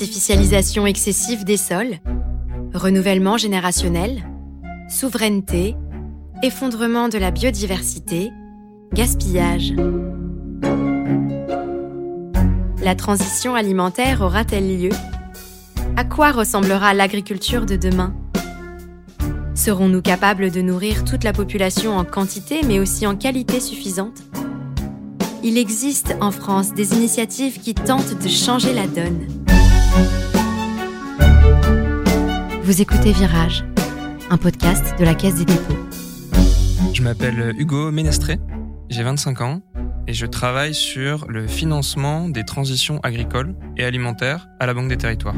artificialisation excessive des sols, renouvellement générationnel, souveraineté, effondrement de la biodiversité, gaspillage. La transition alimentaire aura-t-elle lieu? À quoi ressemblera l'agriculture de demain? Serons-nous capables de nourrir toute la population en quantité mais aussi en qualité suffisante? Il existe en France des initiatives qui tentent de changer la donne. Vous écoutez Virage, un podcast de la Caisse des dépôts. Je m'appelle Hugo Ménestré, j'ai 25 ans et je travaille sur le financement des transitions agricoles et alimentaires à la Banque des Territoires.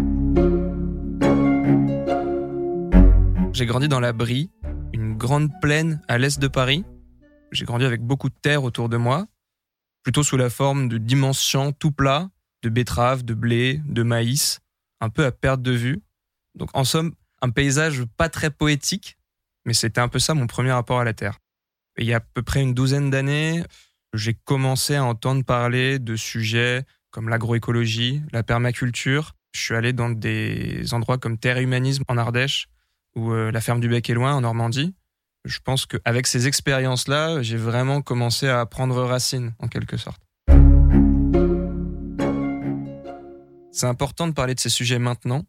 J'ai grandi dans la Brie, une grande plaine à l'est de Paris. J'ai grandi avec beaucoup de terre autour de moi, plutôt sous la forme de d'immenses tout plats, de betteraves, de blé, de maïs, un peu à perte de vue. Donc en somme, un paysage pas très poétique, mais c'était un peu ça mon premier rapport à la Terre. il y a à peu près une douzaine d'années, j'ai commencé à entendre parler de sujets comme l'agroécologie, la permaculture. Je suis allé dans des endroits comme Terre et Humanisme en Ardèche ou euh, la ferme du Bec et Loin en Normandie. Je pense qu'avec ces expériences-là, j'ai vraiment commencé à prendre racine en quelque sorte. C'est important de parler de ces sujets maintenant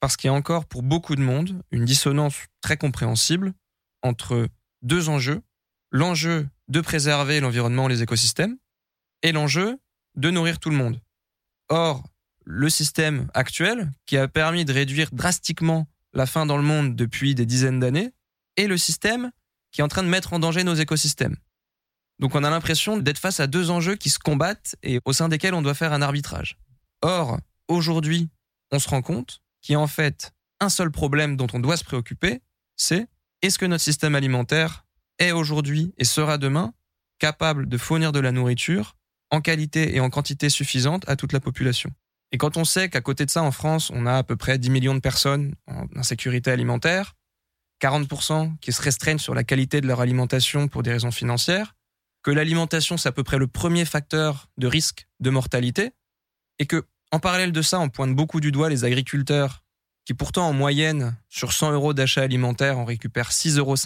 parce qu'il y a encore pour beaucoup de monde une dissonance très compréhensible entre deux enjeux. L'enjeu de préserver l'environnement les écosystèmes et l'enjeu de nourrir tout le monde. Or, le système actuel, qui a permis de réduire drastiquement la faim dans le monde depuis des dizaines d'années, est le système qui est en train de mettre en danger nos écosystèmes. Donc on a l'impression d'être face à deux enjeux qui se combattent et au sein desquels on doit faire un arbitrage. Or, aujourd'hui, on se rend compte qu'il y a en fait un seul problème dont on doit se préoccuper, c'est est-ce que notre système alimentaire est aujourd'hui et sera demain capable de fournir de la nourriture en qualité et en quantité suffisante à toute la population? Et quand on sait qu'à côté de ça, en France, on a à peu près 10 millions de personnes en insécurité alimentaire, 40% qui se restreignent sur la qualité de leur alimentation pour des raisons financières, que l'alimentation, c'est à peu près le premier facteur de risque de mortalité, et que en parallèle de ça, on pointe beaucoup du doigt les agriculteurs qui pourtant en moyenne, sur 100 euros d'achat alimentaire, en récupèrent 6,50 euros.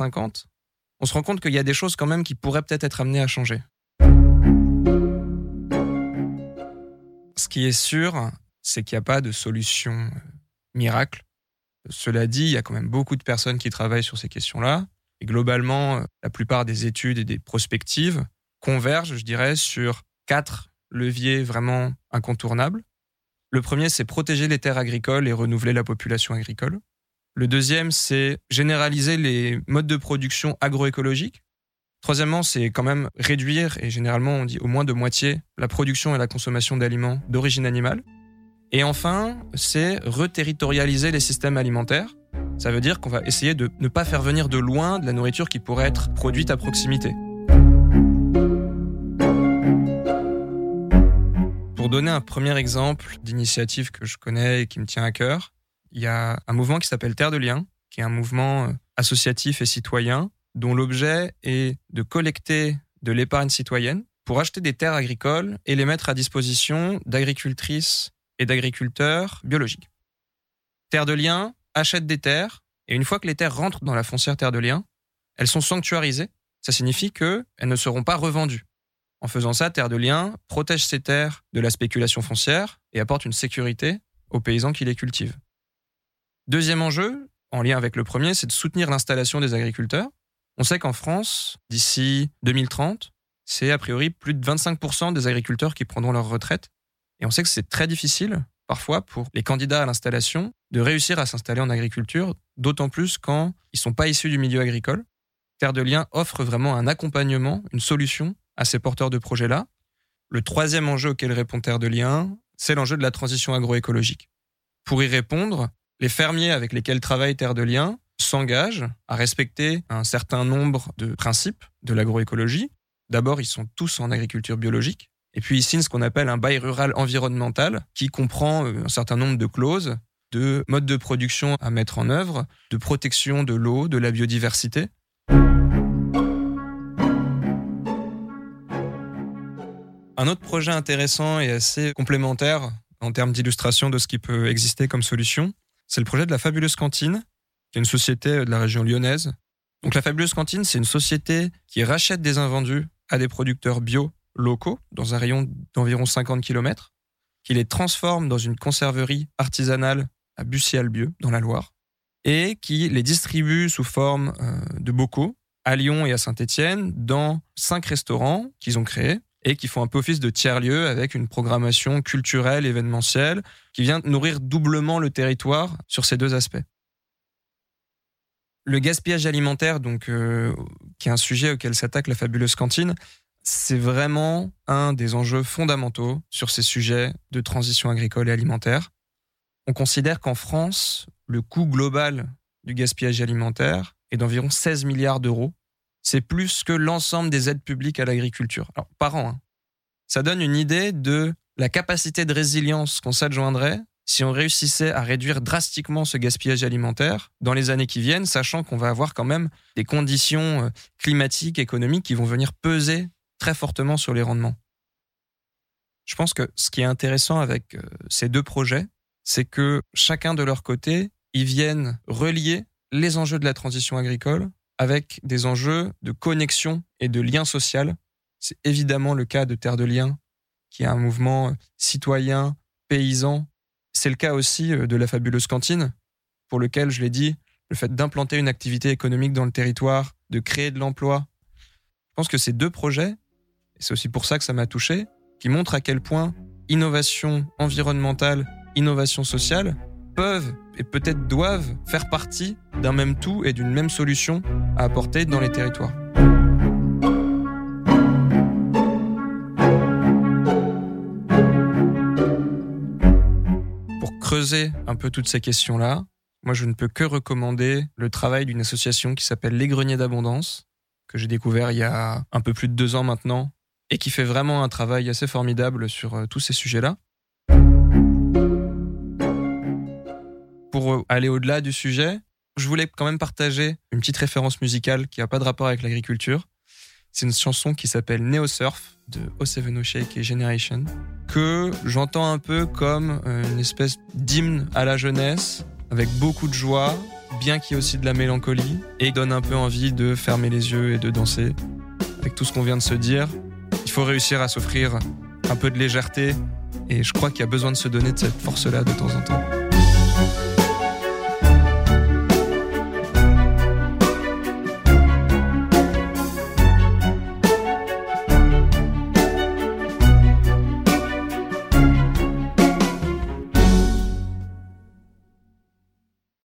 On se rend compte qu'il y a des choses quand même qui pourraient peut-être être amenées à changer. Ce qui est sûr, c'est qu'il n'y a pas de solution euh, miracle. Cela dit, il y a quand même beaucoup de personnes qui travaillent sur ces questions-là. Et globalement, euh, la plupart des études et des prospectives convergent, je dirais, sur quatre leviers vraiment incontournables. Le premier, c'est protéger les terres agricoles et renouveler la population agricole. Le deuxième, c'est généraliser les modes de production agroécologiques. Troisièmement, c'est quand même réduire, et généralement on dit au moins de moitié, la production et la consommation d'aliments d'origine animale. Et enfin, c'est reterritorialiser les systèmes alimentaires. Ça veut dire qu'on va essayer de ne pas faire venir de loin de la nourriture qui pourrait être produite à proximité. Pour donner un premier exemple d'initiative que je connais et qui me tient à cœur, il y a un mouvement qui s'appelle Terre de Liens, qui est un mouvement euh, associatif et citoyen dont l'objet est de collecter de l'épargne citoyenne pour acheter des terres agricoles et les mettre à disposition d'agricultrices et d'agriculteurs biologiques. Terre de Liens achète des terres et une fois que les terres rentrent dans la foncière Terre de Liens, elles sont sanctuarisées. Ça signifie qu'elles ne seront pas revendues. En faisant ça, Terre de Liens protège ses terres de la spéculation foncière et apporte une sécurité aux paysans qui les cultivent. Deuxième enjeu, en lien avec le premier, c'est de soutenir l'installation des agriculteurs. On sait qu'en France, d'ici 2030, c'est a priori plus de 25% des agriculteurs qui prendront leur retraite. Et on sait que c'est très difficile, parfois, pour les candidats à l'installation, de réussir à s'installer en agriculture, d'autant plus quand ils ne sont pas issus du milieu agricole. Terre de Liens offre vraiment un accompagnement, une solution à ces porteurs de projets-là. Le troisième enjeu auquel répond Terre de Liens, c'est l'enjeu de la transition agroécologique. Pour y répondre, les fermiers avec lesquels travaille Terre de Liens s'engagent à respecter un certain nombre de principes de l'agroécologie. D'abord, ils sont tous en agriculture biologique. Et puis, ils signent ce qu'on appelle un bail rural environnemental qui comprend euh, un certain nombre de clauses de modes de production à mettre en œuvre, de protection de l'eau, de la biodiversité. Un autre projet intéressant et assez complémentaire en termes d'illustration de ce qui peut exister comme solution. C'est le projet de la Fabuleuse Cantine, qui est une société de la région lyonnaise. Donc la Fabuleuse Cantine, c'est une société qui rachète des invendus à des producteurs bio locaux dans un rayon d'environ 50 km, qui les transforme dans une conserverie artisanale à Bussy-Albieux, dans la Loire, et qui les distribue sous forme euh, de bocaux à Lyon et à Saint-Étienne dans cinq restaurants qu'ils ont créés et qui font un peu office de tiers-lieu avec une programmation culturelle, événementielle, qui vient nourrir doublement le territoire sur ces deux aspects. Le gaspillage alimentaire, donc, euh, qui est un sujet auquel s'attaque la fabuleuse cantine, c'est vraiment un des enjeux fondamentaux sur ces sujets de transition agricole et alimentaire. On considère qu'en France, le coût global du gaspillage alimentaire est d'environ 16 milliards d'euros. C'est plus que l'ensemble des aides publiques à l'agriculture. Alors, par an. Hein. Ça donne une idée de la capacité de résilience qu'on s'adjoindrait si on réussissait à réduire drastiquement ce gaspillage alimentaire dans les années qui viennent, sachant qu'on va avoir quand même des conditions euh, climatiques, économiques qui vont venir peser très fortement sur les rendements. Je pense que ce qui est intéressant avec euh, ces deux projets, c'est que chacun de leur côté, ils viennent relier les enjeux de la transition agricole avec des enjeux de connexion et de lien social. C'est évidemment le cas de Terre de Liens, qui est un mouvement euh, citoyen, paysan, c'est le cas aussi euh, de la fabuleuse cantine, pour lequel, je l'ai dit, le fait d'implanter une activité économique dans le territoire, de créer de l'emploi. Je pense que ces deux projets, et c'est aussi pour ça que ça m'a touché, qui montrent à quel point innovation environnementale, innovation sociale peuvent et peut-être doivent faire partie d'un même tout et d'une même solution à apporter dans les territoires. creuser un peu toutes ces questions-là, moi je ne peux que recommander le travail d'une association qui s'appelle Les Greniers d'Abondance, que j'ai découvert il y a un peu plus de deux ans maintenant, et qui fait vraiment un travail assez formidable sur euh, tous ces sujets-là. Pour euh, aller au-delà du sujet, je voulais quand même partager une petite référence musicale qui n'a pas de rapport avec l'agriculture. C'est une chanson qui s'appelle Neo Surf de O7 Shake et Generation, que j'entends un peu comme euh, une espèce d'hymne à la jeunesse, avec beaucoup de joie, bien qu'il y ait aussi de la mélancolie, et donne un peu envie de fermer les yeux et de danser. Avec tout ce qu'on vient de se dire, il faut réussir à s'offrir un peu de légèreté, et je crois qu'il y a besoin de se donner de cette force-là de temps en temps.